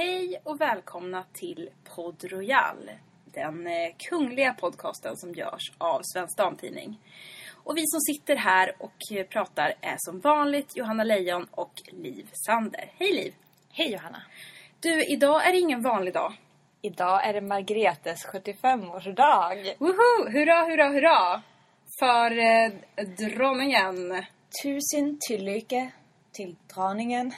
Hej och välkomna till Podd Royal. Den eh, kungliga podcasten som görs av Svensk Damtidning. Och vi som sitter här och eh, pratar är som vanligt Johanna Lejon och Liv Sander. Hej Liv! Hej Johanna! Du, idag är det ingen vanlig dag. Idag är det Margretes 75-årsdag. Woho! Hurra, hurra, hurra! För eh, dronningen. Tusen tillykke till drottningen.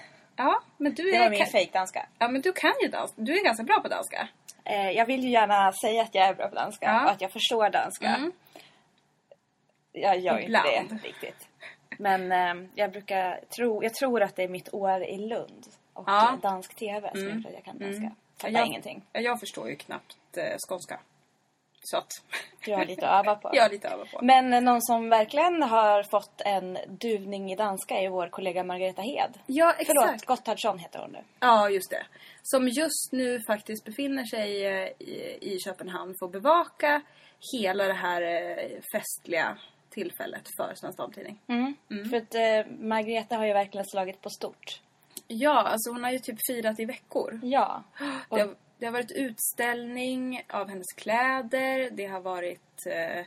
Ja, men du Det är... var min fejkdanska. Ja, men du kan ju danska. Du är ganska bra på danska. Eh, jag vill ju gärna säga att jag är bra på danska Ja. och att jag förstår danska. Mm. Jag gör ju inte det riktigt. Men eh, jag brukar tro, jag tror att det är mitt år i Lund och Ja. dansk TV som gjort att jag kan danska. Mm. Jag- ingenting. Ja, Jag förstår ju knappt eh, skånska. Så att... Du har lite att öva på. jag har lite över på. Men någon som verkligen har fått en duvning i danska är vår kollega Margareta Hed. Ja, exakt. Förlåt, Gotthardsson heter hon nu. Ja, just det. Som just nu faktiskt befinner sig eh, i, i Köpenhamn för att bevaka hela det här eh, festliga tillfället för Svensk Damtidning. För att eh, Margareta har ju verkligen slagit på stort. Ja, alltså hon har ju typ firat i veckor. Ja. Och, Det det har varit utställning av hennes kläder. Det har varit eh,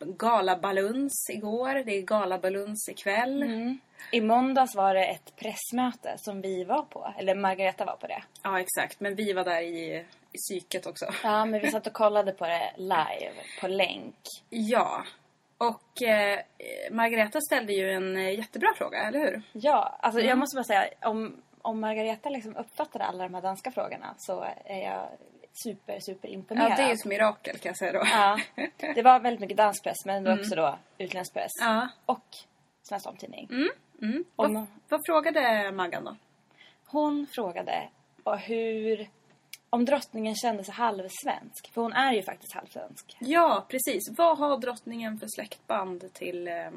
galabaluns igår. Det är galabaluns ikväll. mm. I måndags var det ett pressmöte som vi var på. Eller Margareta var på det. Ja, exakt. Men vi var där i, i psyket också. Ja, men vi satt och kollade på det live, på länk. Ja. Och eh, Margareta ställde ju en eh, jättebra fråga, eller hur? Ja, alltså jag måste bara säga, om, om Margareta liksom uppfattade alla de här danska frågorna så är jag super, super imponerad. Ja, det är ett mirakel kan jag säga då. Ja, det var väldigt mycket danspress men det var också då utländsk press. Ja. Och Svensk Damtidning. Mm. Om- Vad, vad frågade Maggan då? Hon frågade hur... Om drottningen kände sig halvsvensk. För hon är ju faktiskt halvsvensk. Ja, precis. Vad har drottningen för släktband till eh,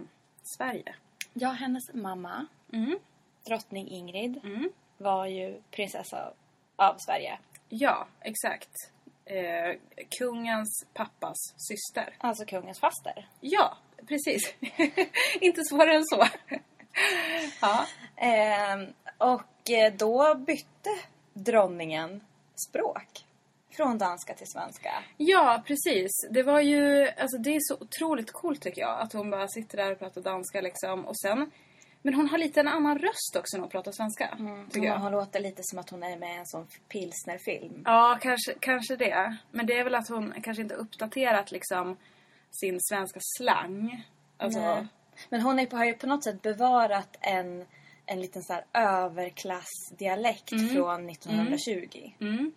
Sverige? Ja, hennes mamma, Mm. Drottning Ingrid, Mm. var ju prinsessa av Sverige. Ja, exakt. Eh, kungens pappas syster. Alltså kungens faster. Ja, precis. Inte svårare än så. ja. Ehm, och eh, då bytte dronningen språk. Från danska till svenska. ja, precis. Det var ju, alltså det är så otroligt coolt tycker jag. Att hon bara sitter där och pratar danska liksom. Och sen, men hon har lite en annan röst också när hon pratar svenska. Tycker Hon, jag. hon låter lite som att hon är med i en sån pilsnerfilm. Ja, kanske, kanske det. Men det är väl att hon kanske inte uppdaterat liksom sin svenska slang. Alltså, Nej. Men hon är på, har ju på något sätt bevarat en, en liten så här överklassdialekt från 1920. Mm.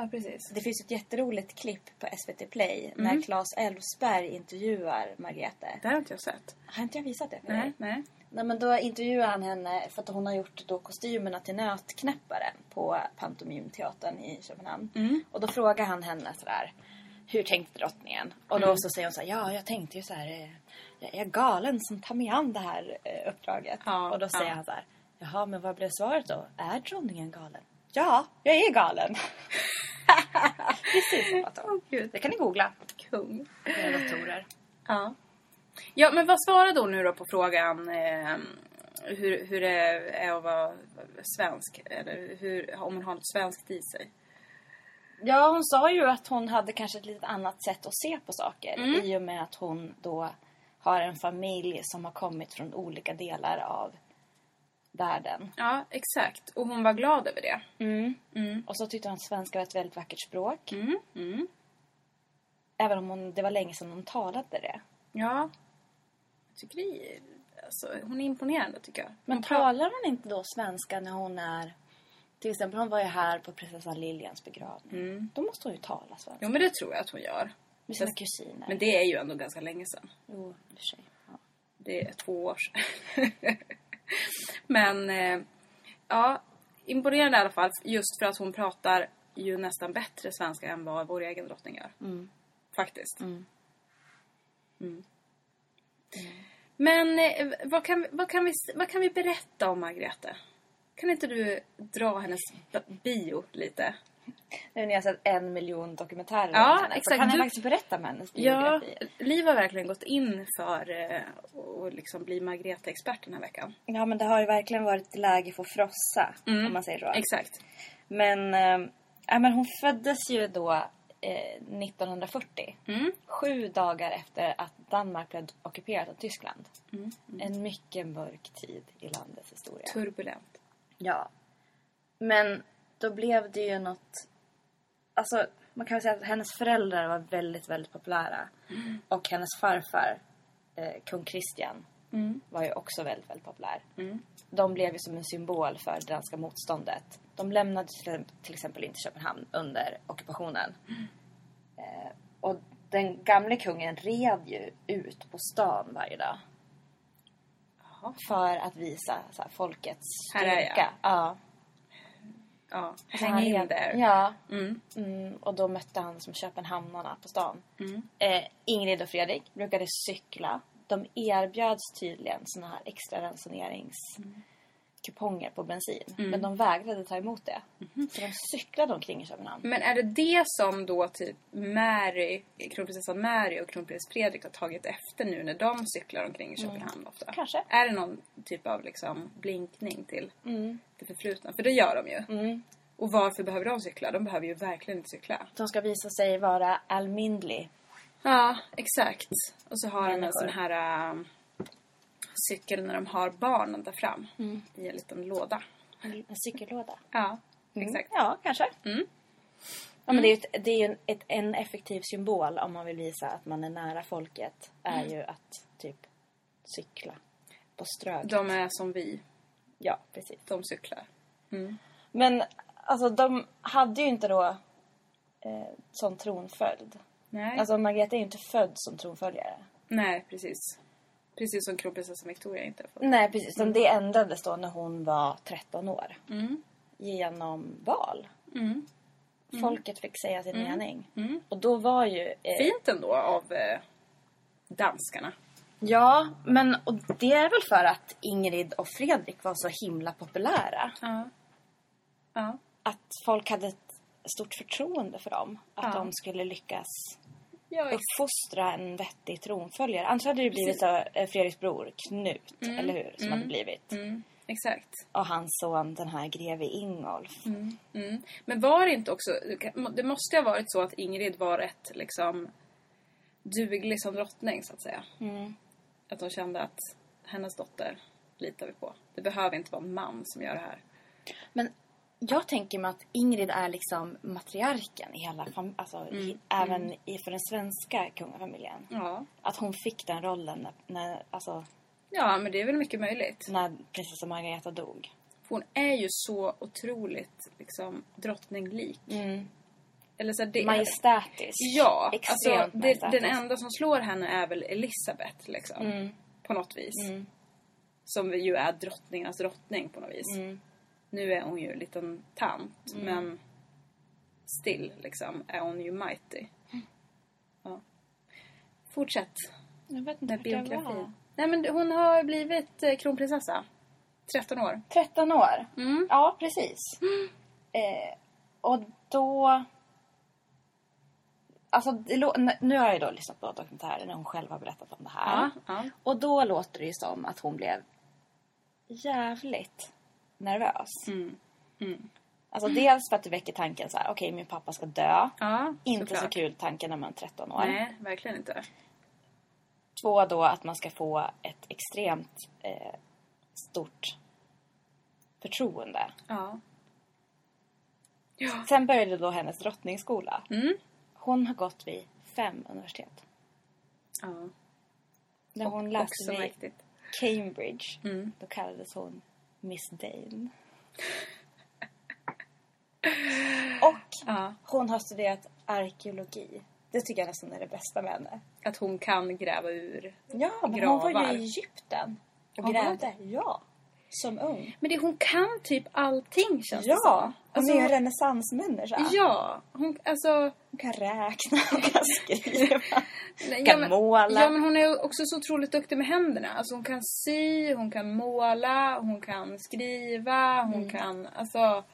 Ja, precis. Det finns ett jätteroligt klipp på SVT Play Mm. när Claes Elfsberg intervjuar Margrethe. Det har inte jag sett. Har inte jag visat det för Nej, dig? nej. Nej, men då intervjuar han henne för att hon har gjort då kostymerna till Nötknäpparen på Pantomimteatern i Köpenhamn. Mm. Och då frågar han henne sådär, hur tänkte drottningen? Och Mm. då så säger hon så här, ja jag tänkte ju så här, eh, jag är galen som tar mig an det här eh, uppdraget. Ja, och då säger ja. han så här, jaha men vad blev svaret då? Är drottningen galen? Ja, jag är galen. Precis hon. Gud. Det kan ni googla. Kung. Datorer. Ja. Ja, men vad svarade hon nu då på frågan eh, hur, hur det är att vara svensk? Eller hur, om hon har något svenskt i sig? Ja, hon sa ju att hon hade kanske ett lite annat sätt att se på saker Mm. i och med att hon då har en familj som har kommit från olika delar av världen. Ja, exakt. Och hon var glad över det. Mm. Och så tyckte hon att svenska var ett väldigt vackert språk. Mm. Mm. Även om hon, det var länge sedan hon talade det. Ja. Jag tycker det är, alltså, hon är imponerande tycker jag. Men Hon pra- talar hon inte då svenska när hon är... Till exempel hon var ju här på prinsessan Liljans begravning. Då måste hon ju tala svenska. Jo, men det tror jag att hon gör. Med sina Fast- kusiner. Men det är ju ändå ganska länge sedan. Jo, i och för sig. Ja. Det är två år sedan. Men eh, ja, imponerande i alla fall. Just för att hon pratar ju nästan bättre svenska än vad vår egen drottning gör. Faktiskt. Mm. Men eh, vad, kan, vad, kan vi, vad kan vi berätta om Margrethe? Kan inte du dra hennes bio lite? Nu när jag har sett en miljon dokumentärer Ja, om henne så exakt. kan jag faktiskt berätta om hennes Ja, biografi. Liv har verkligen gått in för eh, att liksom bli Margrethe-expert den här veckan. Ja, men det har ju verkligen varit läge för att frossa, om man säger så. Exakt. Men, eh, ja, men hon föddes ju då eh, 1940. Mm. Sju dagar efter att Danmark blev ockuperat av Tyskland. En mycket mörk tid i landets historia. Turbulent. Ja. Men då blev det ju något... Alltså, man kan väl säga att hennes föräldrar var väldigt, väldigt populära. Och hennes farfar, eh, kung Christian, var ju också väldigt, väldigt populär. De blev ju som en symbol för det danska motståndet. De lämnade till, exempel inte Köpenhamn under ockupationen. Eh, och den gamle kungen red ju ut på stan varje dag. För att visa här, folkets styrka. Ja. Ja, hang han in there. Ja. Mm. Mm, och då mötte han som Köpenhamnarna på stan. Mm. Eh, Ingrid och Fredrik brukade cykla. De erbjöds tydligen såna här extra ransoneringskuponger på bensin. Mm. Men de vägrade ta emot det. Mhm. Så de cyklade omkring i Köpenhamn. Men är det det som då typ Mary, kronprinsessan Mary och kronprins Fredrik har tagit efter nu när de cyklar omkring i Köpenhamn ofta? Kanske. Är det någon typ av liksom blinkning till Mm. det förflutna? För det gör de ju. Mm. Och varför behöver de cykla? De behöver ju verkligen inte cykla. De ska visa sig vara allmindlig. Ja, exakt. Och så har de en Människor. sån här äh, cykel när de har barnen där fram. I en liten låda. En cykellåda. Ja, Mm. exakt. Ja, kanske. Mm. Ja, men det är, ju ett, det är ju en, ett, en effektiv symbol om man vill visa att man är nära folket. Är Mm. ju att typ cykla på strög. De är som vi. Ja, precis. De cyklar. Men alltså de hade ju inte då eh, sån tronföljd. Nej. Alltså Margareta är ju inte född som tronföljare. Nej, precis. Precis som kronprinsessan Victoria inte har fått. Nej, precis. utan Det ändrades då när hon var 13 år. Mm. Genom val. Mm. Folket fick säga sin mening. Mm. Och då var ju... Eh, Fint ändå av eh, danskarna. Ja, men och det är väl för att Ingrid och Fredrik var så himla populära. Ja. Ja. Att folk hade ett stort förtroende för dem. Att Ja. de skulle lyckas Ja, uppfostra en vettig tronföljare. Annars hade det blivit så, eh, Fredriks bror Knut, eller hur? Som hade blivit. mm, exakt. Och hans son, den här greve Ingolf. Mm. Men var det inte också... Det måste ju ha varit så att Ingrid var rätt liksom duglig som drottning, så att säga. Mm. Att de kände att hennes dotter litar vi på. Det behöver inte vara en man som gör det här. Men jag tänker mig att Ingrid är liksom matriarken i hela alltså i, även i, för den svenska kungafamiljen. Ja. Att hon fick den rollen när, när, alltså, Ja, men det är väl mycket möjligt. när prinsessa Margareta dog. För hon är ju så otroligt liksom drottninglik. Eller så det, Majestätisk. Ja, Extremt alltså det, majestätisk. den enda som slår henne är väl Elisabeth liksom. Mm. På något vis. Som ju är drottningarnas drottning på något vis. Mm. Nu är hon ju en liten tant, men still liksom är hon ju mighty. Mm. Ja. Fortsätt Jag vet inte vart jag var. Nej men hon har blivit eh, kronprinsessa. 13 år. 13 år. Mm. Ja, precis. Eh, och då... Alltså, nu har jag då lyssnat på dokumentären när hon själv har berättat om det här. Ja, ja. Och då låter det ju som att hon blev jävligt nervös. Mm. Mm. Alltså dels för att det väcker tanken så här: okej min pappa ska dö. Ja, Inte såklart. så kul tanken när man är 13 år. Nej, verkligen inte. Två då att man ska få ett extremt eh, stort förtroende. Ja. Ja. Sen började då hennes drottningsskola. Mm. Hon har gått vid fem universitet. Ja. När hon Och- läste vid mäktigt. Cambridge, Mm. då kallades hon Miss Dane. Och Ja. hon har studerat arkeologi. Det tycker jag nästan är det bästa med henne. Att hon kan gräva ur. Ja, men hon var ju Gravar. i Egypten och Hon grävde. Ja, som ung. Men det, hon kan typ allting känns det Ja, som. hon Alltså, är ju en renässansmänniska. Ja, hon, alltså... Hon kan räkna, hon kan skriva. nej, Kan ja, måla. Ja, men hon är också så otroligt duktig med händerna. Alltså hon kan sy, hon kan måla, hon kan skriva, hon Mm. kan... Alltså...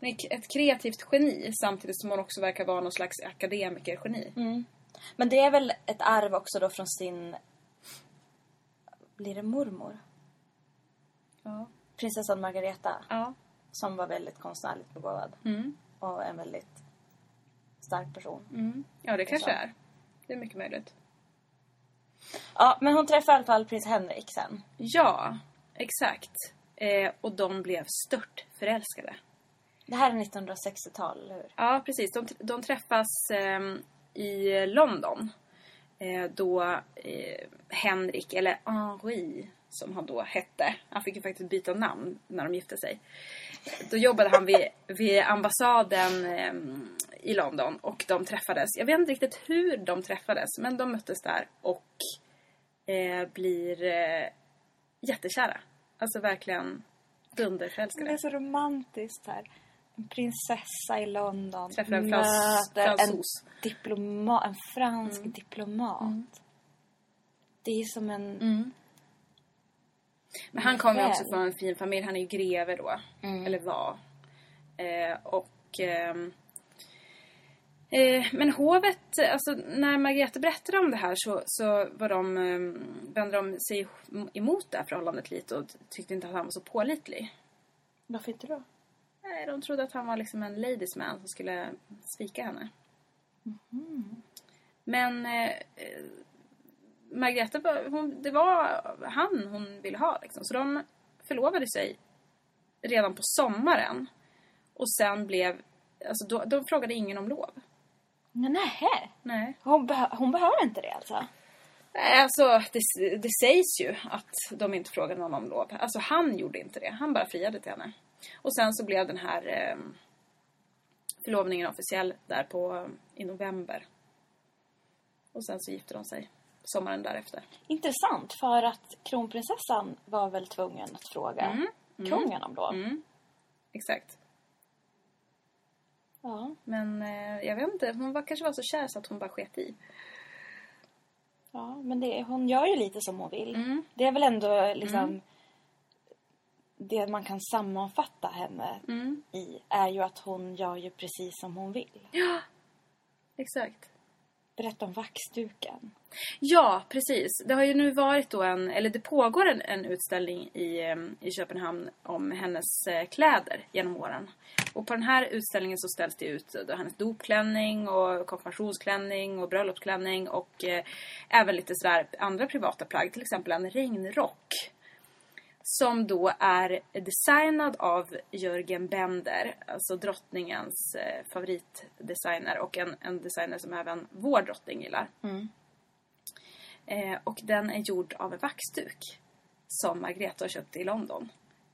Hon är ett kreativt geni samtidigt som hon också verkar vara någon slags akademiker-geni. Mm. Men det är väl ett arv också då från sin... Blir det mormor? Ja. Prinsessan Margareta. Ja. Som var väldigt konstnärligt begåvad. Mm. Och en väldigt stark person. Mm. Ja, det kanske Så. är. Det är mycket möjligt. Ja, men hon träffade i alla fall prins Henrik sen. Ja, exakt. Eh, och de blev stört förälskade. Det här är 1960-tal, eller hur? Ja, precis. De, de träffas ehm, i London. Eh, då eh, Henrik, eller Henri som han då hette. Han fick ju faktiskt byta namn när de gifte sig. Då jobbade han vid, vid ambassaden ehm, i London och de träffades. Jag vet inte riktigt hur de träffades men de möttes där och eh, blir eh, jättekära. Alltså verkligen Det dunderförälskade. är så romantiskt här. En prinsessa i London Träffar en frans- möter en, fransos. diploma, en fransk Mm. diplomat. Det är som en... Mm. Men han kommer ju också från en fin familj. Han är ju greve då. Mm. Eller var. Eh, och... ehm, eh, men hovet, alltså när Margrethe berättade om det här så, så var de, eh, vände de sig emot det här förhållandet lite och tyckte inte att han var så pålitlig. Varför inte då? Nej, de trodde att han var liksom en ladies man som skulle svika henne. Men eh, Margrethe, var- hon, det var han hon ville ha liksom. Så de förlovade sig redan på sommaren. Och sen blev, alltså då, de frågade ingen om lov. Nej, Nej. hon, behö- hon behöver inte det alltså? Alltså, det, det sägs ju att de inte frågade någon om lov. Alltså han gjorde inte det. Han bara friade till henne. Och sen så blev den här eh, förlovningen officiell där på, i november. Och sen så gifte de sig sommaren därefter. Intressant, för att kronprinsessan var väl tvungen att fråga Mm, kungen om lov. Mm. Exakt. Ja, Men eh, jag vet inte, hon var, kanske var så kär så att hon bara sket i. ja, men det, hon gör ju lite som hon vill. Mm. Det är väl ändå liksom... Det man kan sammanfatta henne Mm. i är ju att hon gör ju precis som hon vill. Exakt. Berätta om vaxduken. Ja, precis. Det har ju nu varit då en, eller det pågår en, en utställning i, i Köpenhamn om hennes eh, kläder genom åren. Och på den här utställningen så ställs det ut då hennes dopklänning och konfirmationsklänning och bröllopsklänning och eh, även lite sådär andra privata plagg. Till exempel en regnrock. Som då är designad av Jörgen Bender, alltså drottningens eh, favoritdesigner och en, en designer som även vår drottning gillar. Eh, och den är gjord av en vaxduk som Margrethe har köpt i London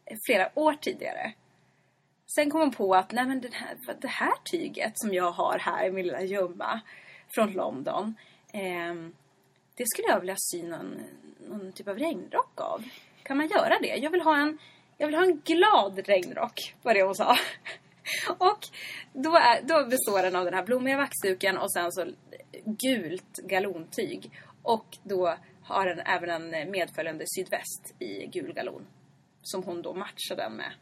eh, flera år tidigare. Sen kom hon på att nej men den här, det här tyget som jag har här i min lilla gömma från London ehm, det skulle jag vilja sy någon, någon typ av regnrock av. Kan man göra det? Jag vill ha en, jag vill ha en glad regnrock, var det hon sa. Och då, är, då består den av den här blommiga vaxduken och sen så gult galontyg. Och då har den även en medföljande sydväst i gul galon. Som hon då matchar den med.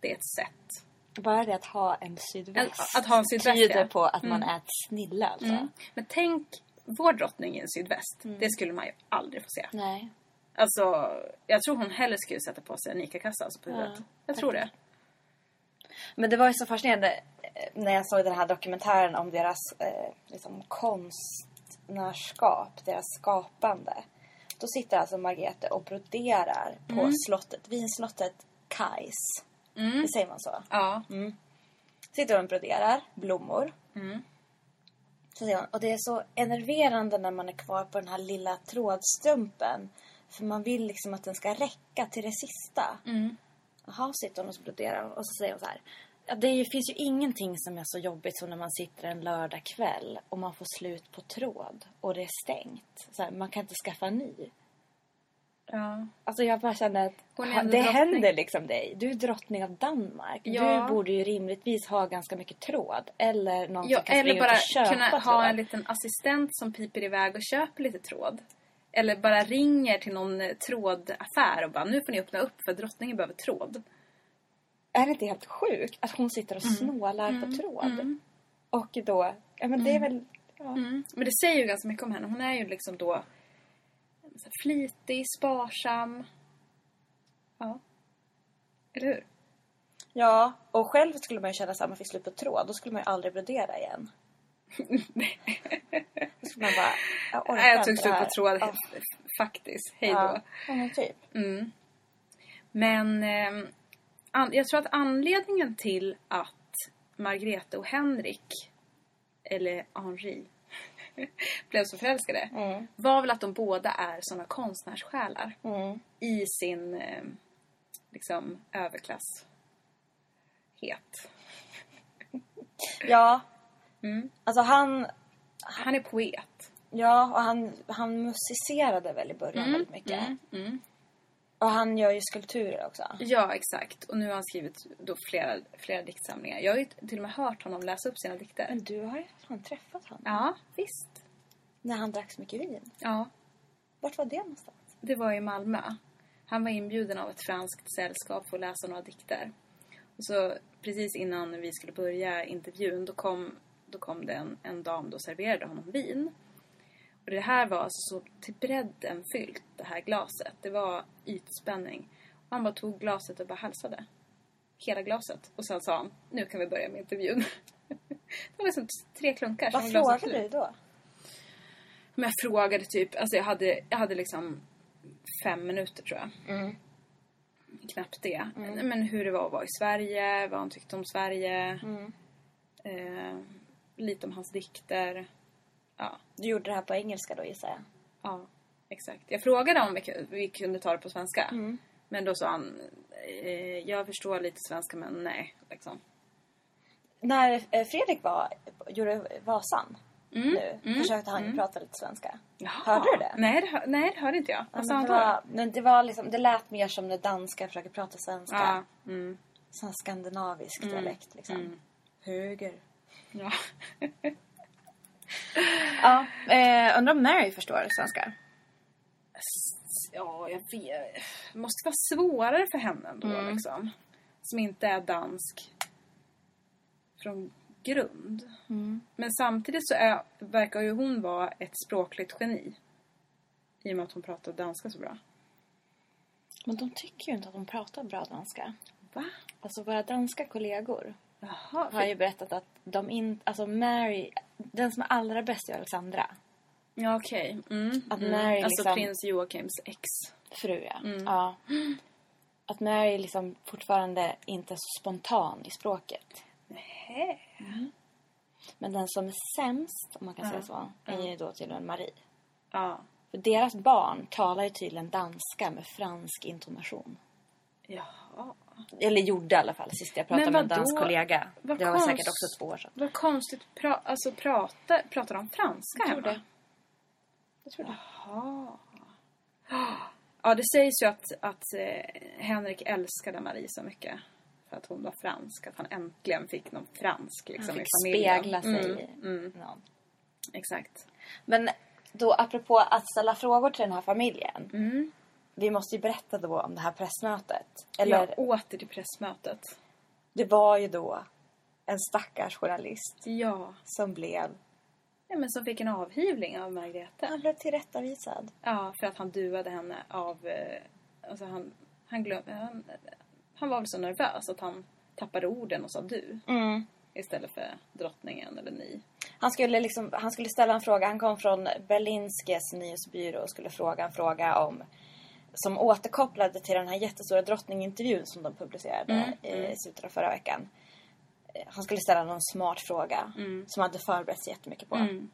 Det är ett sätt. Bara det att ha en sydväst Att- att ha en sydväst, tyder ja. på att man Mm. är ett snille alltså. Mm. Men tänk vår drottning i en sydväst. Det skulle man ju aldrig få se. Nej. Alltså, jag tror hon hellre skulle sätta på sig en ICA-kassa alltså på huvudet. Ja, jag tror det. Men det var ju så fascinerande eh, när jag såg den här dokumentären om deras eh, liksom konstnärskap, deras skapande. Då sitter alltså Margrethe och broderar på slottet, vinslottet Kais. Mm. Det säger man så. Ja. Sitter hon och broderar blommor. Mm. Så säger hon, och det är så enerverande när man är kvar på den här lilla trådstumpen. För man vill liksom att den ska räcka till det sista. Mm. Jaha, sitter hon och broderar och så säger hon så här. Det finns ju ingenting som är så jobbigt som när man sitter en lördag kväll och man får slut på tråd och det är stängt. Så här, man kan inte skaffa ny. ja. Alltså jag bara känner att det drottning. händer liksom dig. Du är drottning av Danmark. Ja. Du borde ju rimligtvis ha ganska mycket tråd. Eller någon Ja, som kan eller springa bara och köpa kunna tråd. ha en liten assistent som piper iväg och köper lite tråd. Eller bara ringer till någon trådaffär och bara nu får ni öppna upp för drottningen behöver tråd. Är det inte helt sjukt att hon sitter och Mm. snålar på tråd? Och då... Ja men det är väl... Ja. Mm. Men det säger ju ganska mycket om henne. Hon är ju liksom då flitig, sparsam. Ja. Eller hur? ja, och själv skulle man ju känna så här, man fick slut på tråd. Då skulle man ju aldrig brodera igen. skulle man bara... Jag orkar jag tog slut på tråd Ja. faktiskt. Hej då. Ja, men typ. Mm. Men eh, an- jag tror att anledningen till att Margrethe och Henrik, eller Henri, blev så förälskade Mm. var väl att de båda är såna konstnärssjälar Mm. i sin eh, liksom överklass. Het. Ja, Mm. alltså han... Han är poet. Ja, och han, han musicerade väl i början väldigt mycket. Mm. Mm. Och han gör ju skulpturer också. Ja, exakt. Och nu har han skrivit då flera, flera diktsamlingar. Jag har ju till och med hört honom läsa upp sina dikter. Men du har ju fan träffat honom. Ja, visst. När han drack så mycket vin. Ja, Vart var det någonstans? det var i Malmö. Han var inbjuden av ett franskt sällskap för att läsa några dikter. Och så precis innan vi skulle börja intervjun då kom, då kom det en, en dam och serverade honom vin. Och det här var alltså så till bredden fyllt, det här glaset. Det var ytspänning. Och han bara tog glaset och bara halsade. Hela glaset. Och sen sa han, nu kan vi börja med intervjun. det var liksom tre klunkar. Vad frågade du då? Men jag frågade typ, alltså jag hade, jag hade liksom fem minuter tror jag. Mm. Knappt det. Men hur det var att vara i Sverige, vad han tyckte om Sverige. Mm. Eh, lite om hans dikter. Ja, Du gjorde det här på engelska då gissar jag. ja, exakt. Jag frågade om vi, vi kunde ta det på svenska. Mm. Men då sa han, eh, jag förstår lite svenska men nej. Liksom. När eh, Fredrik var, gjorde Vasan Mm, nu mm, försökte han ju mm. prata lite svenska. Jaha. Hörde du det? Nej, det, hör- nej, det hörde inte jag. Vad sa han det då? var, men det var liksom, det lät mer som när danska försöker prata svenska. Ja, mm, Sån skandinavisk dialekt liksom. mm. Höger. Ja. Ja, eh, undrar om Mary förstår svenska. Ja, jag vet. Det måste vara svårare för henne ändå Mm. liksom. Som inte är dansk från grund. Mm. Men samtidigt så är, verkar ju hon vara ett språkligt geni. I och med att hon pratar danska så bra. Men de tycker ju inte att de pratar bra danska. Va? Alltså våra danska kollegor Jaha. har ju berättat att de inte... Alltså Mary, den som är allra bäst är Alexandra. Ja, okej. Mm. Att mm. Mary Alltså liksom- prins Joakims ex. Fru ja. Mm. ja. Att Mary liksom fortfarande inte är så spontan i språket. Hä? Men den som är sämst, om man kan Ja. säga så, är ju då tydligen Marie. Ja. För deras barn talar ju tydligen danska med fransk intonation. Jaha. Eller gjorde i alla fall sist jag pratade med en dansk kollega. Vad Det var konst- säkert också två år sedan. Vad konstigt. Pra- alltså prata, pratar de franska Jag tror hemma? det. Jag tror det. Jaha. Ja, det sägs ju att, att eh, Henrik älskade Marie så mycket. För att hon var fransk. Att han äntligen fick någon fransk liksom, Han i fick familjen. spegla sig Mm, i mm, någon. exakt. Men då apropå att ställa frågor till den här familjen. Mm. Vi måste ju berätta då om det här pressmötet. Eller Ja, åter till pressmötet. det var ju då en stackars journalist Ja. som blev, ja, men som fick en avhyvling av Margrethe. han blev tillrättavisad. Ja, för att han duade henne av... Eh, alltså han, han, glöm, han, han var väl så nervös att han tappade orden och sa du. Mm. Istället för drottningen eller ni. Han skulle, liksom, han skulle ställa en fråga. Han kom från Berlinskes nyhetsbyrå och skulle fråga en fråga om som återkopplade till den här jättestora drottningintervjun som de publicerade Mm, i slutet av förra veckan. Eh, Han skulle ställa någon smart fråga som han hade förberett sig jättemycket på. Mm.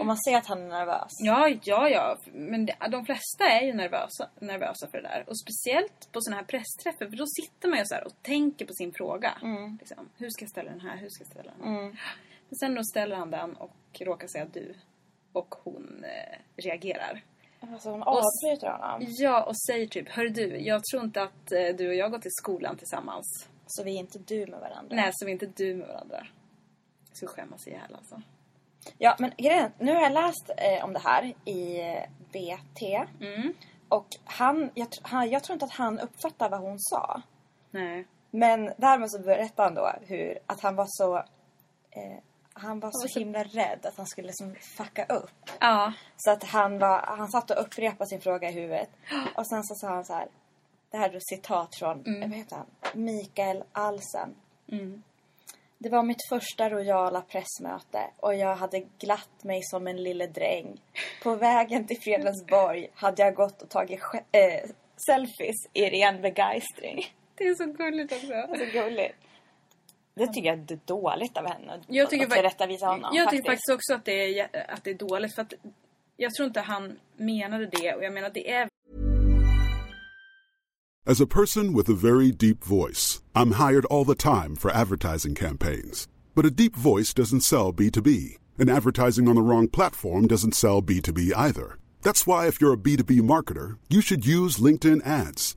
Och man ser att han är nervös. Ja, ja, ja. Men de flesta är ju nervösa, nervösa för det där. Och speciellt på såna här pressträffar. För då sitter man ju så här och tänker på sin fråga. Liksom, hur ska jag ställa den här? Hur ska jag ställa den här? Men sen då ställer han den och råkar säga du. Och hon eh, reagerar. Alltså hon avbryter honom. Ja, och säger typ, hör du, jag tror inte att eh, du och jag går till skolan tillsammans. Så vi är inte du med varandra. Nej, så vi är inte du med varandra. Så skämmas ihjäl alltså. Ja, men grejen, nu har jag läst eh, om det här i eh, BT. Mm. Och han jag, han, jag tror inte att han uppfattar vad hon sa. Nej. Men därmed så berättar han då hur, att han var så... Eh, han var så så- himla rädd att han skulle liksom fucka upp. Ja. Så att han var, han satt och upprepade sin fråga i huvudet. Och sen så sa han så här. Det här är ett citat från, Mm. vad heter han? Mikael Alsen. Det var mitt första rojala pressmöte och jag hade glatt mig som en lille dräng. På vägen till Fredensborg hade jag gått och tagit eh, selfies i ren begeistring. Det är så gulligt också. Så gulligt. Det tycker jag är dåligt av henne. Jag tycker att tillrättavisa honom. Jag tycker faktiskt också att det, är, att det är dåligt. För att jag tror inte han menade det. Och jag menar det är As a person with a very deep voice, I'm hired all the time for advertising campaigns. But a deep voice doesn't sell B2B, and advertising on the wrong platform doesn't sell B2B either. That's why, if you're a B2B marketer, you should use LinkedIn ads.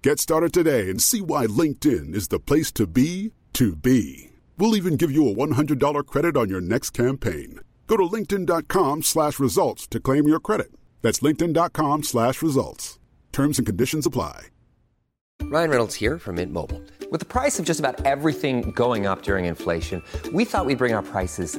Get started today and see why LinkedIn is the place to be to be. We'll even give you a $100 credit on your next campaign. Go to linkedin.com slash results to claim your credit. That's linkedin.com slash results. Terms and conditions apply. Ryan Reynolds here from Mint Mobile. With the price of just about everything going up during inflation, we thought we'd bring our prices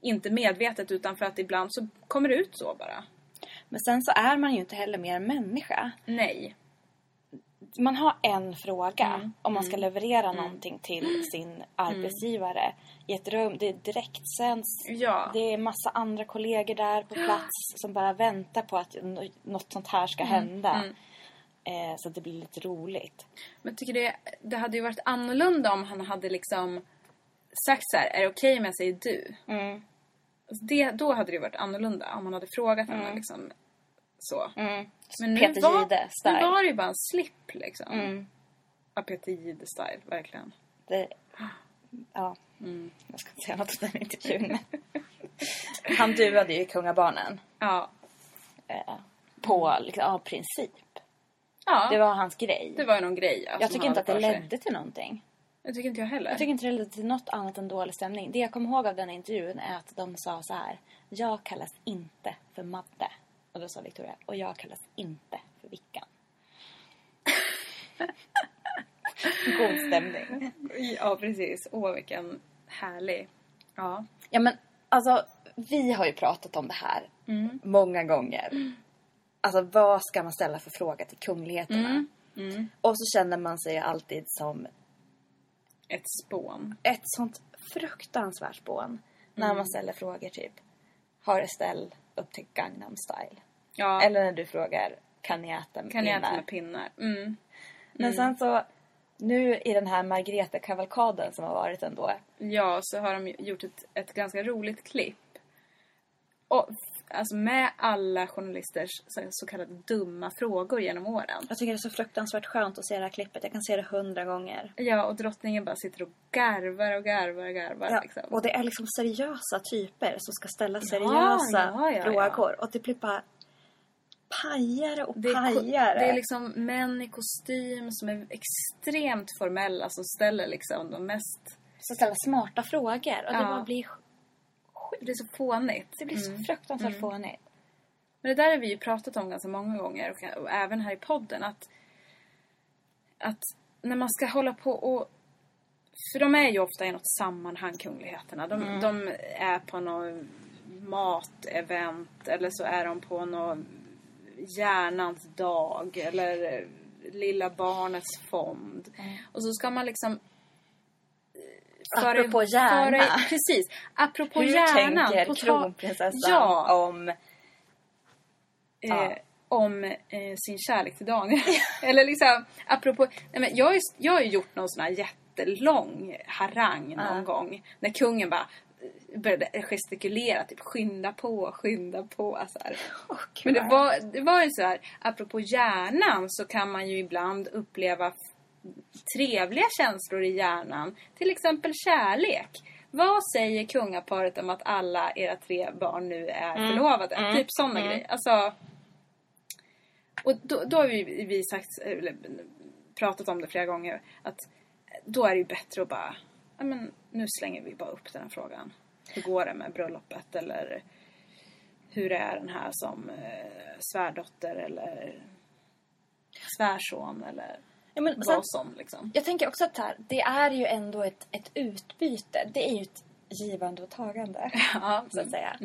Inte medvetet utan för att ibland så kommer det ut så bara. Men sen så är man ju inte heller mer människa. Nej. Man har en fråga Mm. om man ska leverera någonting till sin arbetsgivare i ett rum. Det är direktsänds. Ja. Det är massa andra kollegor där på plats som bara väntar på att något sånt här ska Mm. hända. Eh, så att det blir lite roligt. Men jag tycker det, det hade ju varit annorlunda om han hade liksom sagt så här, är det okej om jag säger du? Mm. Alltså det, då hade det varit annorlunda om man hade frågat henne liksom så. Men nu Mm. Peter var, nu style. Mm. var det ju bara en slip liksom. Ja, Peter Jihde style, verkligen. Det, ja, Mm. jag ska inte säga något om den intervjun. Han duade ju kungabarnen. Ja. Eh, på liksom, ja, princip. Ja, Det var hans grej. det var ju någon grej. ja, jag tycker inte att det för sig. ledde till någonting. Det tycker inte jag heller. Jag tycker inte det ledde till något annat än dålig stämning. Det jag kommer ihåg av den intervjun är att de sa så här. Jag kallas inte för Madde. Och då sa Victoria. Och jag kallas inte för Vickan. God stämning. Ja, precis. Åh, vilken härlig. Ja. Ja men alltså, vi har ju pratat om det här många gånger. Alltså vad ska man ställa för fråga till kungligheterna? Och så känner man sig alltid som Ett spån. ett sånt fruktansvärt spån. När man ställer frågor typ. Har Estelle upptäckt Gangnam style? Ja, Eller när du frågar, kan ni äta med kan jag äta pinnar? med pinnar? Mm. Men sen så, nu i den här Margrethe-kavalkaden som har varit ändå. Ja, så har de gjort ett, ett ganska roligt klipp. Och alltså med alla journalisters så, kallade dumma frågor genom åren. Jag tycker det är så fruktansvärt skönt att se det här klippet. Jag kan se det hundra gånger. Ja, och drottningen bara sitter och garvar och garvar och garvar. Ja, liksom. och det är liksom seriösa typer som ska ställa seriösa ja, ja, frågor. Och det blir bara pajare och det, pajare. det är liksom män i kostym som är extremt formella som ställer liksom de mest... Som ställer smarta frågor. Och det bara blir, Det blir så fånigt. det blir så fruktansvärt fånigt. Men det där har vi ju pratat om ganska många gånger och, och även här i podden att, att när man ska hålla på och... För de är ju ofta i något sammanhang, kungligheterna. De, de är på något matevent eller så är de på någon hjärnans dag eller eh, lilla barnets fond. Och så ska man liksom... Apropå hjärna. föra- precis. Apropå Hur hjärnan. tänker på ta- kronprinsessan Ja. om... eh, om eh, sin kärlek till Daniel. Eller liksom, apropå... Nej men jag, har ju, jag har ju gjort någon sån här jättelång harang någon gång. När kungen bara eh, började gestikulera, typ skynda på, skynda på. Så här. Men det var, det var ju så här, apropå hjärnan så kan man ju ibland uppleva trevliga känslor i hjärnan. Till exempel kärlek. Vad säger kungaparet om att alla era tre barn nu är förlovade? Typ sådana grejer. Alltså, och då, då har vi, vi sagt, pratat om det flera gånger. Att då är det ju bättre att bara, ja men nu slänger vi bara upp den här frågan. Hur går det med bröllopet? Eller hur är den här som eh, svärdotter eller svärson eller Ja, men vad som liksom. jag tänker också att här, det är ju ändå ett, ett utbyte. Det är ju ett givande och tagande. Ja, så att säga.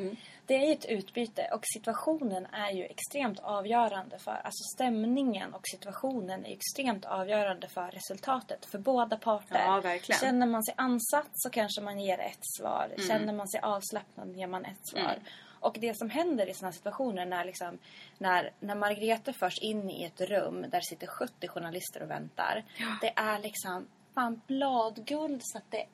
Det är ju ett utbyte och situationen är ju extremt avgörande för, alltså stämningen och situationen är extremt avgörande för resultatet för båda parter. Ja, verkligen. Känner man sig ansatt så kanske man ger ett svar. Känner man sig avslappnad ger man ett svar. Och det som händer i sådana situationer när, liksom, när, när Margrethe förs in i ett rum där sitter 70 journalister och väntar. Det är liksom fan bladguld så att det,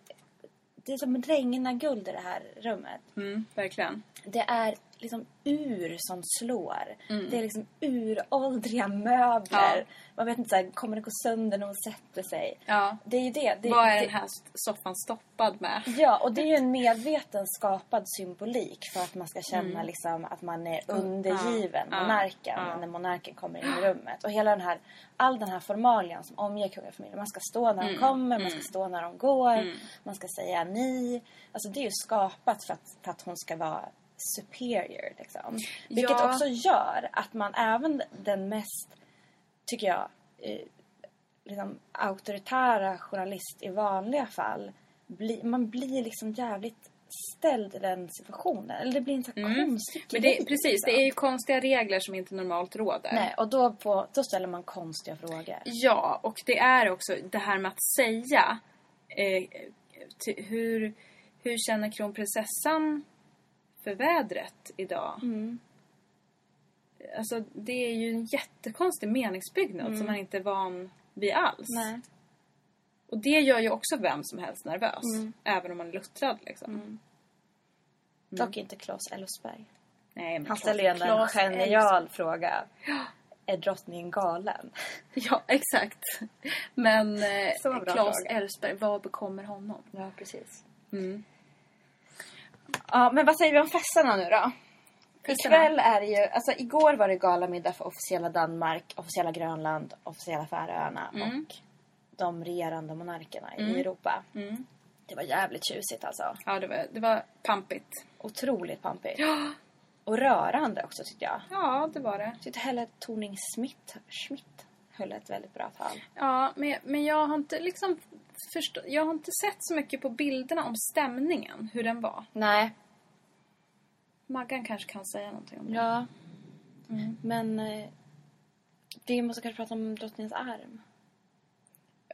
det är som regnar guld i det här rummet. Mm, verkligen. Det är liksom ur som slår. Mm. Det är liksom uråldriga möbler. Man vet inte, så här, kommer det gå sönder när hon sätter sig? Ja. Det är ju det. det Vad är det, den här soffan stoppad med? Ja, och det är ju en medveten skapad symbolik för att man ska känna Mm. liksom att man är undergiven Ja, monarken ja. när monarken kommer in i rummet. Och hela den här, all den här formalian som omger kungafamiljen. Man ska stå när de Mm. kommer, man ska stå när de går, man ska säga ni. Alltså det är ju skapat för att, för att hon ska vara superior liksom. Vilket Ja. också gör att man även den mest, tycker jag, eh, liksom, auktoritära journalist i vanliga fall bli, man blir liksom jävligt ställd i den situationen. Eller det blir en sån här konstig Mm. Men det, precis, liksom. det är ju konstiga regler som inte normalt råder. Nej, och då, på, då ställer man konstiga frågor. Ja, och det är också det här med att säga eh, hur, hur känner kronprinsessan för vädret idag? Mm. Alltså det är ju en jättekonstig meningsbyggnad som man inte är van vid alls. Mm. Nej. Och det gör ju också vem som helst nervös. Mm. Även om man är luttrad liksom. Dock inte Claes Elfsberg. Nej, men Han ställer ju ändå en genial fråga. Är drottningen galen? Ja, exakt. Men eh, Claes. Elfsberg, vad bekommer honom? Ja, precis. Mm. Ja, men vad säger vi om festerna nu då? Ikväll är det ju, alltså igår var det galamiddag för officiella Danmark, officiella Grönland, officiella Färöarna och de regerande monarkerna i Europa. Det var jävligt tjusigt alltså. Ja, det var, det var pampigt. Otroligt pampigt. Och rörande också tyckte jag. Ja, det var det. Jag tyckte Helle Thorning Schmidt, Schmidt höll ett väldigt bra tal. Ja, men, men jag har inte liksom förstå- Jag har inte sett så mycket på bilderna om stämningen, hur den var. Nej. Maggan kanske kan säga någonting om det. Ja. Men eh, vi måste kanske prata om drottningens arm.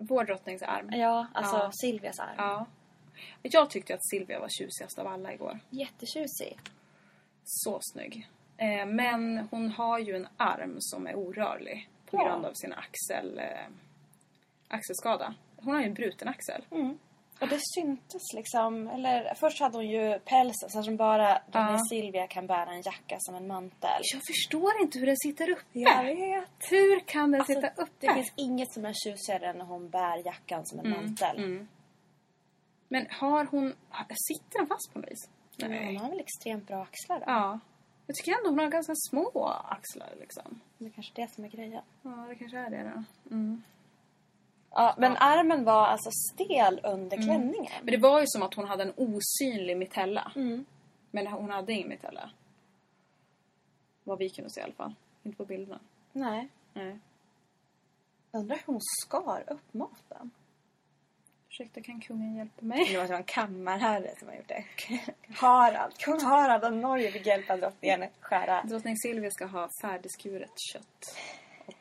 Vår drottnings arm. Ja, alltså Ja. Silvias arm. Ja. Jag tyckte att Silvia var tjusigast av alla igår. Jättetjusig. Så snygg. Eh, men hon har ju en arm som är orörlig på Ja. grund av sin axel, eh, axelskada. Hon har ju en bruten axel. Och det syntes liksom. Eller först hade hon ju pälsen så som bara Ja. Silvia kan bära en jacka som en mantel. Jag förstår inte hur den sitter uppe. Jag vet. Hur kan den Alltså, sitta uppe? det finns inget som är tjusigare än när hon bär jackan som en mantel. mm. Men har hon... Sitter den fast på något vis? Men hon har väl extremt bra axlar då? Ja. Jag tycker ändå hon har ganska små axlar liksom. Det är kanske det som är grejen. Ja, det kanske är det då. Mm. Ja, men armen var alltså stel under klänningen. Men det var ju som att hon hade en osynlig mitella. Mm. Men hon hade ingen mitella. Vad vi kunde se i alla fall. Inte på bilderna. Nej. Nej. Undrar hur hon skar upp maten. Ursäkta, kan kungen hjälpa mig? Det måste vara en kammarherre som har gjort det. Harald. Kung Harald av Norge fick hjälpa drottningen skära Drottning Silvia ska ha färdigskuret kött. Och...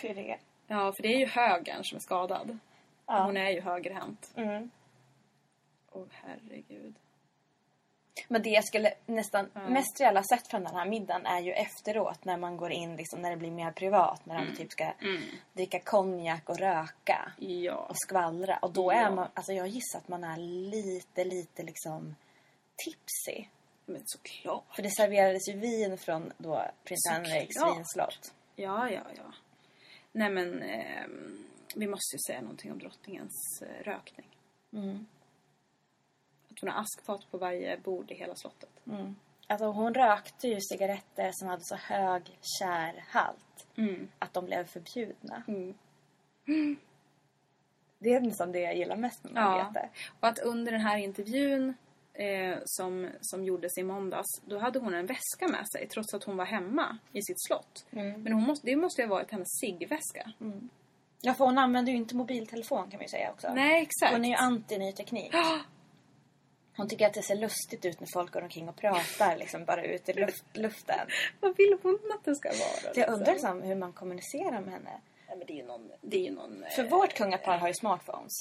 puré. Ja, för det är ju högern som är skadad. Ja. Hon är ju högerhänt. Mm. Åh herregud. Men det jag skulle nästan mest reella sett från den här middagen är ju efteråt när man går in, liksom, när det blir mer privat. När de typ ska dricka konjak och röka Ja. och skvallra. Och då Ja. är man, alltså jag gissar att man är lite, lite liksom tipsy. Men såklart. För det serverades ju vin från då prins. Henriks vinslott. Ja, ja, ja. Nej men, ehm, vi måste ju säga någonting om drottningens eh, rökning. Mm. Att hon har askfat på varje bord i hela slottet. Alltså hon rökte ju cigaretter som hade så hög kärhalt Mm. att de blev förbjudna. Mm. Det är nästan det jag gillar mest med Ja. Margrethe. Och att under den här intervjun eh, som, som gjordes i måndags, då hade hon en väska med sig trots att hon var hemma i sitt slott. Men hon måste, det måste ju ha varit hennes ciggväska. Ja, för hon använder ju inte mobiltelefon kan man ju säga också. Nej, exakt. Hon är ju anti ny teknik. Hon tycker att det ser lustigt ut när folk går omkring och pratar liksom bara ut i luft, luften. Vad vill hon att det ska vara? Så jag undrar liksom hur man kommunicerar med henne. Nej, men det är ju någon... Det är ju någon eh, För vårt kungapar har ju smartphones.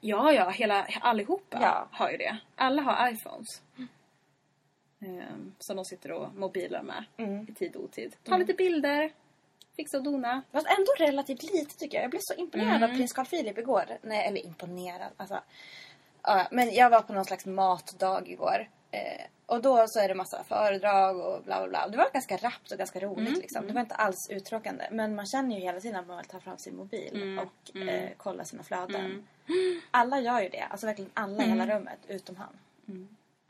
Ja, ja, hela, allihopa Ja. har ju det. Alla har iPhones. Ehm, som de sitter och mobilar med i tid och otid. Ta lite bilder, fixa och dona. Fast ändå relativt lite tycker jag. Jag blev så imponerad av prins Carl Philip igår. Nej, eller imponerad. Alltså, ja, men jag var på någon slags matdag igår. Eh, och då så är det massa föredrag och bla bla bla. Det var ganska rappt och ganska roligt liksom. Det var inte alls uttråkande. Men man känner ju hela tiden att man vill ta fram sin mobil och Eh, kolla sina flöden. Alla gör ju det. Alltså verkligen alla i hela rummet utom han.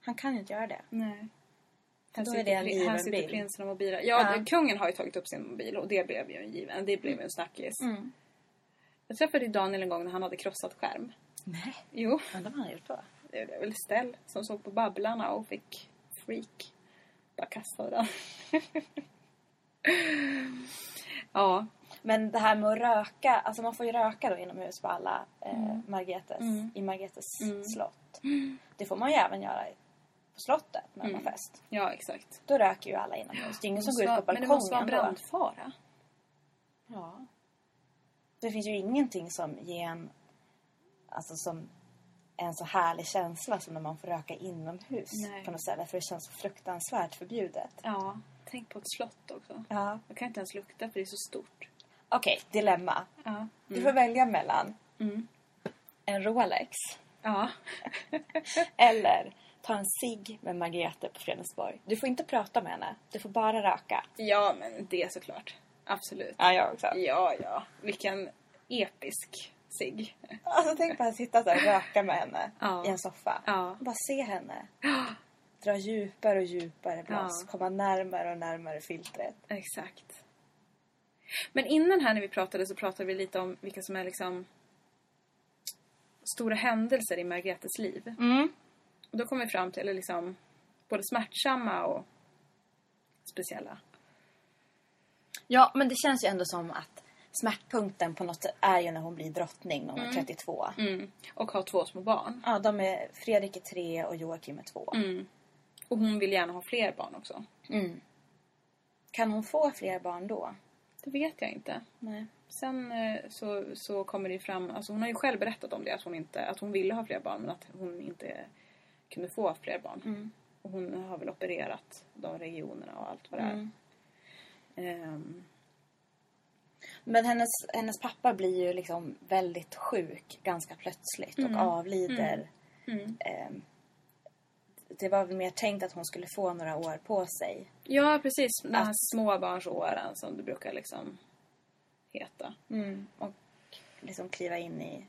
Han kan ju inte göra det. Nej. Här Då är sitter, det en här sitter prinsen och mobilar. Ja, Ja. kungen har ju tagit upp sin mobil och det blev ju en given. Det blev ju en snackis. Jag träffade Daniel en gång när han hade krossat skärm. Nej. Jo, Undrar vad han gjort då? Det är väl Stell som såg på Babblarna och fick freak. Bara kastade den. ja. Men det här med att röka, alltså man får ju röka då inomhus på alla eh, Margretes, i Margretes slott. Det får man ju även göra på slottet när man har fest. Ja, exakt. Då röker ju alla inomhus. Det är ingen som går ut på Men det måste vara en balkongen brandfara. Ja. Det finns ju ingenting som ger en, alltså som en så härlig känsla som när man får röka inomhus Nej. på något ställe. För det känns så fruktansvärt förbjudet. Ja, tänk på ett slott också. Ja. Jag kan inte ens lukta för det är så stort. Okej, dilemma. Ja. Du får välja mellan Mm. en Rolex Ja. Eller ta en cigg med Margrethe på Fredensborg. Du får inte prata med henne. Du får bara röka. Ja, men det såklart. Absolut. Ja, jag också. Ja, ja. Vilken episk sig. Alltså tänk bara att sitta här och röka med henne Ja. i en soffa. Ja. Bara se henne. Dra djupare och djupare blås. Ja. Komma närmare och närmare filtret. Exakt. Men innan här när vi pratade så pratade vi lite om vilka som är liksom stora händelser i Margretes liv. Och då kom vi fram till, eller liksom, både smärtsamma och speciella. Ja, men det känns ju ändå som att smärtpunkten på något är ju när hon blir drottning när hon är 32. Mm. Och har två små barn. Ja, de är Fredrik är tre och Joakim är två. Mm. Och hon vill gärna ha fler barn också. Kan hon få fler barn då? Det vet jag inte. Nej. Sen eh, så, så kommer det fram, alltså hon har ju själv berättat om det, att hon, inte, att hon ville ha fler barn men att hon inte kunde få fler barn. Och hon har väl opererat de regionerna och allt vad det är. Ehm, Men hennes, hennes pappa blir ju liksom väldigt sjuk ganska plötsligt och avlider. Ehm, det var väl mer tänkt att hon skulle få några år på sig. Ja, precis. De här Att- småbarnsåren som det brukar liksom heta. och liksom kliva in i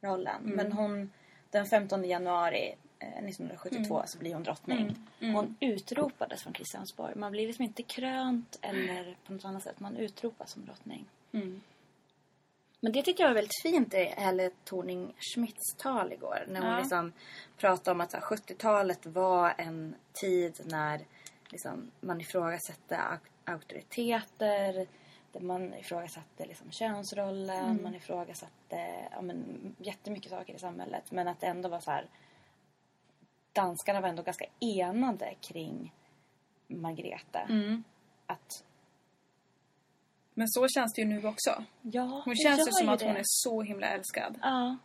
rollen. Men hon, den 15 januari eh, 1972 så blir hon drottning. Hon utropades från Kristiansborg. Man blir liksom inte krönt eller på något annat sätt. Man utropas som drottning. Men det tyckte jag var väldigt fint i Helle Thorning Schmidts tal igår. När hon Ja. liksom pratade om att så här, 70-talet var en tid när liksom, man ifrågasatte auk- auktoriteter. Där man ifrågasatte liksom, könsrollen. Man ifrågasatte ja, men, jättemycket saker i samhället. Men att det ändå var så här... Danskarna var ändå ganska enade kring Margrethe. Att Men så känns det ju nu också. ja, Hon känns ju som att det. hon är så himla älskad. Ja.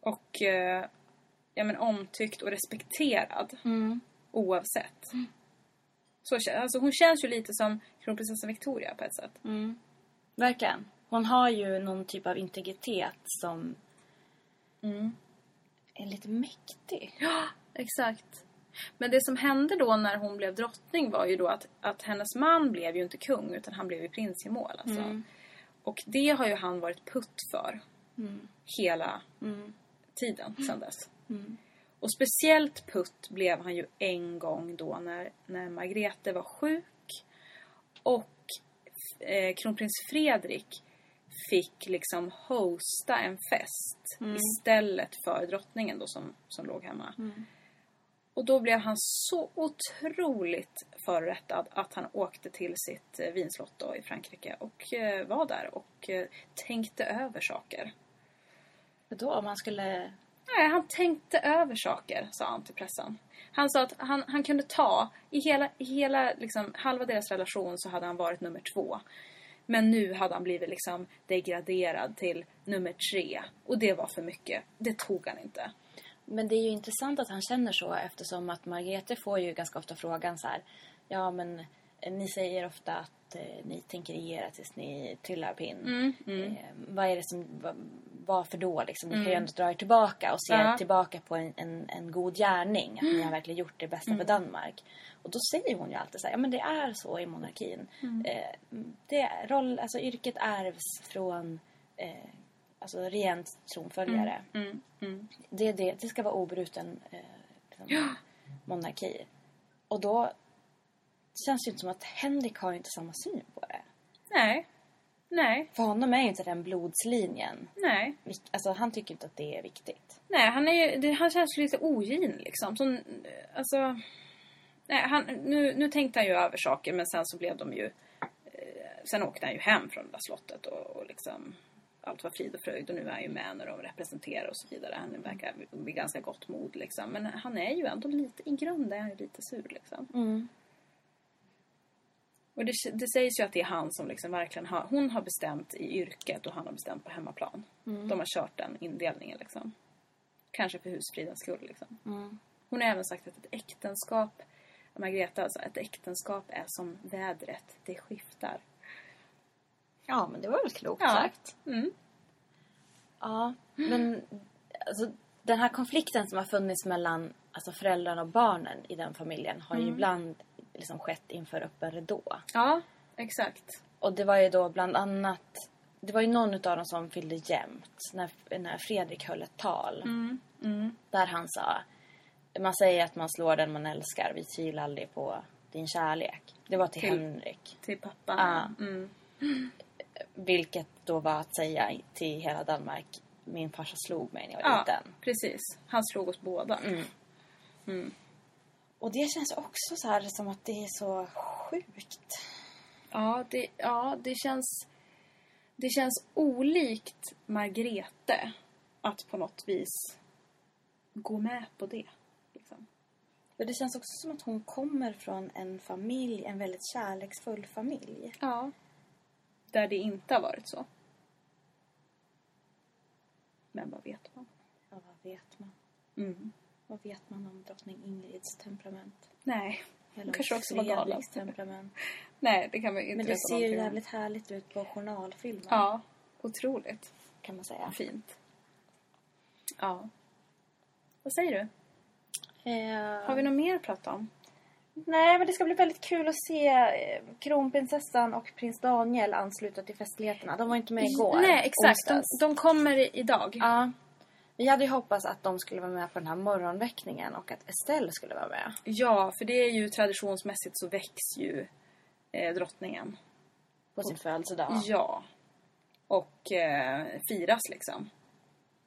Och eh, ja, men omtyckt och respekterad. Mm. Oavsett. Så, kä- alltså, hon känns ju lite som kronprinsessan Victoria på ett sätt. Mm. Verkligen. Hon har ju någon typ av integritet som är lite mäktig. Exakt. Men det som hände då när hon blev drottning var ju då att, att hennes man blev ju inte kung utan han blev ju prinsgemål. Alltså. Och det har ju han varit putt för. Hela tiden sedan dess. Och speciellt putt blev han ju en gång då när, när Margrethe var sjuk. Och eh, kronprins Fredrik fick liksom hosta en fest istället för drottningen då som, som låg hemma. Och då blev han så otroligt förorättad att han åkte till sitt eh, vinslott då i Frankrike och eh, var där och eh, tänkte över saker. Då om man skulle... Nej, han tänkte över saker, sa han till pressen. Han sa att han, han kunde ta, i hela, i hela liksom, halva deras relation så hade han varit nummer två. Men nu hade han blivit liksom degraderad till nummer tre. Och det var för mycket. Det tog han inte. Men det är ju intressant att han känner så eftersom att Margrethe får ju ganska ofta frågan så här. Ja men eh, ni säger ofta att eh, ni tänker regera tills ni trillar pinn. Eh, vad är det som, va- varför då liksom? Ni kan ju ändå dra er tillbaka och se Ja. tillbaka på en, en, en god gärning. Att ni har verkligen gjort det bästa för Danmark. Och då säger hon ju alltid så här, ja men det är så i monarkin. Eh, det roll, alltså yrket ärvs från eh, alltså regent tronföljare. Det, är det, det ska vara obruten eh, liksom, monarki. Och då känns det ju inte som att Henrik har inte samma syn på det. Nej. Nej. För honom är ju inte den blodslinjen. Nej. Alltså han tycker inte att det är viktigt. Nej, han, är ju, det, han känns lite ogin liksom. Så, alltså, nej, han, nu, nu tänkte han ju över saker men sen så blev de ju... Eh, sen åkte han ju hem från det där slottet och, och liksom... Allt var frid och fröjd och nu är han ju med när de representerar och så vidare. Han verkar vid ganska gott mod liksom. Men han är ju ändå lite, i grunden är han ju lite sur liksom. Och det, det sägs ju att det är han som liksom verkligen har... Hon har bestämt i yrket och han har bestämt på hemmaplan. De har kört den indelningen liksom. Kanske för husfridens skull liksom. Hon har även sagt att ett äktenskap, Margareta alltså, ett äktenskap är som vädret, det skiftar. Ja, men det var väl klokt Ja. sagt. Mm. Ja, men alltså, den här konflikten som har funnits mellan alltså, föräldrarna och barnen i den familjen har ju ibland liksom skett inför öppen ridå. Ja, exakt. Och det var ju då bland annat... Det var ju någon av dem som fyllde jämnt när, när Fredrik höll ett tal. Där han sa... Man säger att man slår den man älskar. Vi tvivlar aldrig på din kärlek. Det var till, Till- Henrik. Till pappa. Ja. Mm. Vilket då var att säga till hela Danmark. Min farsa slog mig när jag var Ja, liten. precis. Han slog oss båda. Och det känns också så här som att det är så sjukt. Ja, det, ja, det känns... Det känns olikt Margrete att på något vis gå med på det. Liksom. För det känns också som att hon kommer från en familj, en väldigt kärleksfull familj. Ja. Där det inte har varit så. Men vad vet man? Ja, vad vet man? Mm. Vad vet man om drottning Ingrids temperament? Nej, Eller kanske också var galen. Temperament. Nej, det kan vi inte Men det veta ser ju om. jävligt härligt ut på journalfilmen. Ja, otroligt Kan man säga. fint. Ja. Vad säger du? Eh, Har vi något mer att prata om? Nej, men det ska bli väldigt kul att se eh, kronprinsessan och prins Daniel ansluta till festligheterna. De var inte med igår. Nej, exakt. De, de kommer idag. Ja. Vi hade ju hoppats att de skulle vara med på den här morgonväckningen och att Estelle skulle vara med. Ja, för det är ju traditionsmässigt så väcks ju eh, drottningen. På sin födelsedag. Ja. Och eh, firas liksom.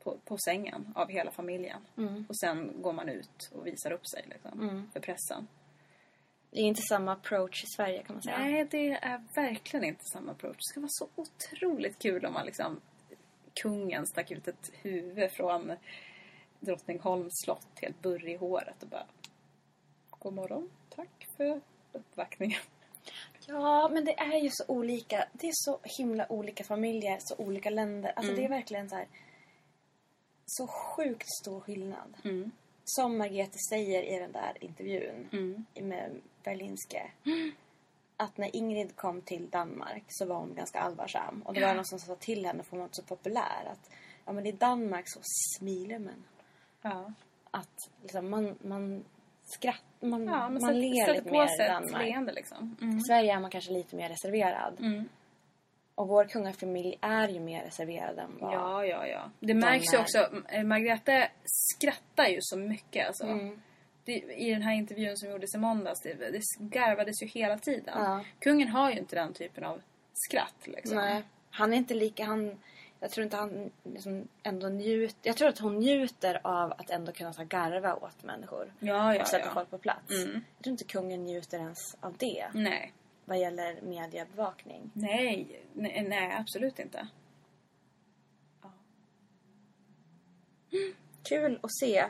På, på sängen av hela familjen. Mm. Och sen går man ut och visar upp sig liksom. För pressen. Det är inte samma approach i Sverige kan man säga. Nej, det är verkligen inte samma approach. Det ska vara så otroligt kul om man liksom... Kungen stack ut ett huvud från Drottningholms slott helt burrig i håret och bara... God morgon, tack för uppvaktningen. Ja, men det är ju så olika. Det är så himla olika familjer, så olika länder. Alltså det är verkligen så här... Så sjukt stor skillnad. Som Margrethe säger i den där intervjun med Berlinske. Att när Ingrid kom till Danmark så var hon ganska allvarsam. Och det var någon som sa till henne, för hon var inte så populär, att ja, men i Danmark så smiler man. Ja, Att liksom, man, man skrattar, man, ja man sätt, ler lite mer i Danmark. leende liksom. Mm. I Sverige är man kanske lite mer reserverad. Och vår kungafamilj är ju mer reserverad än vad... Ja, ja, ja. Det märks ju också. eh, Margrethe skrattar ju så mycket alltså. Mm. Det, I den här intervjun som gjordes i måndags, det, det garvades ju hela tiden. Ja. Kungen har ju inte den typen av skratt liksom. Nej, han är inte lika... Han, jag tror inte han liksom ändå njuter... Jag tror att hon njuter av att ändå kunna här garva åt människor. Ja, ja, och sätta ja. folk på plats. Mm. Jag tror inte kungen njuter ens av det. Nej. Vad gäller mediebevakning. Nej, nej, nej, absolut inte. Kul att se.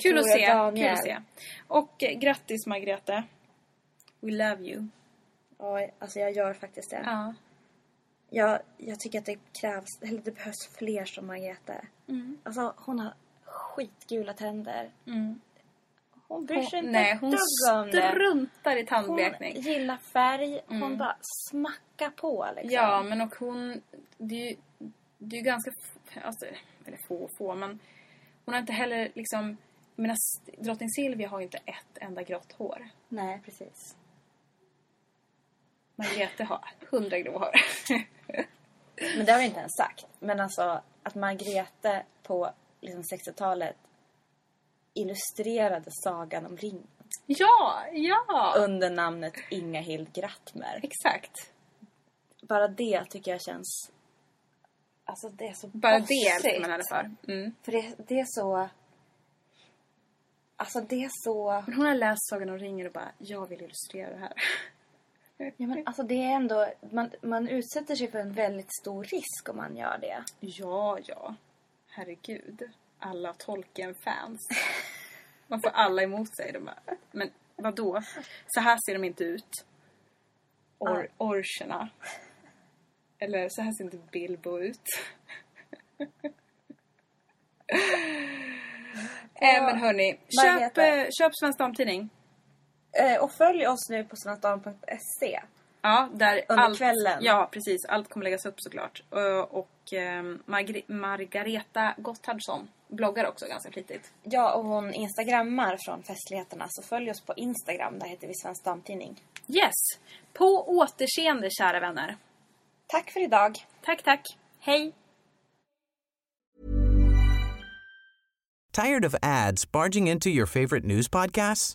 Kul att Victoria se, Daniel. kul att se. Och eh, grattis Margrethe. We love you. Ja, alltså jag gör faktiskt det. Ja. Jag, jag tycker att det krävs, eller det behövs fler som Margrethe. Mm. Alltså hon har skitgula tänder. Hon bryr Hon, sig inte nej, hon om det. struntar i Hon tandblekning. gillar färg. Hon bara smackar på liksom. Ja, men och hon... Det är ju, det är ganska... Alltså, eller få få, men... Hon har inte heller liksom... Jag menar, drottning Silvia har ju inte ett enda grått hår. Nej, precis. Margrethe har hundra grå hår. Men det har vi inte ens sagt. Men alltså att Margrethe på liksom 60-talet illustrerade sagan om ringen ja, ja! under namnet Inga Hild Grattmer. Exakt. Bara det tycker jag känns... Alltså det är så Bara det bossigt. älskar man henne för. Mm. För det, det är så... Alltså det är så... Men hon har läst Sagan om ringen och bara, jag vill illustrera det här. Ja, men alltså det är ändå... Man, man utsätter sig för en väldigt stor risk om man gör det. Ja, ja. Herregud. Alla Tolkien-fans. Man får alla emot sig. De bara, men vad då? Så här ser de inte ut. Or- orcherna. Eller så här ser inte Bilbo ut. äh, men hörni, köp, eh, köp Svensk Damtidning. Eh, och följ oss nu på svenskdam.se. Ja, där Under allt, kvällen. Ja, precis. Allt kommer läggas upp såklart. Eh, Och eh, Margre- Margareta Gotthardsson bloggar också ganska flitigt. Ja, och hon instagrammar från festligheterna. Så följ oss på Instagram. Där heter vi Svensk Damtidning. Yes! På återseende, kära vänner. Tack för idag. Tack, tack. Hej! Tired of ads barging into your favorite news podcasts?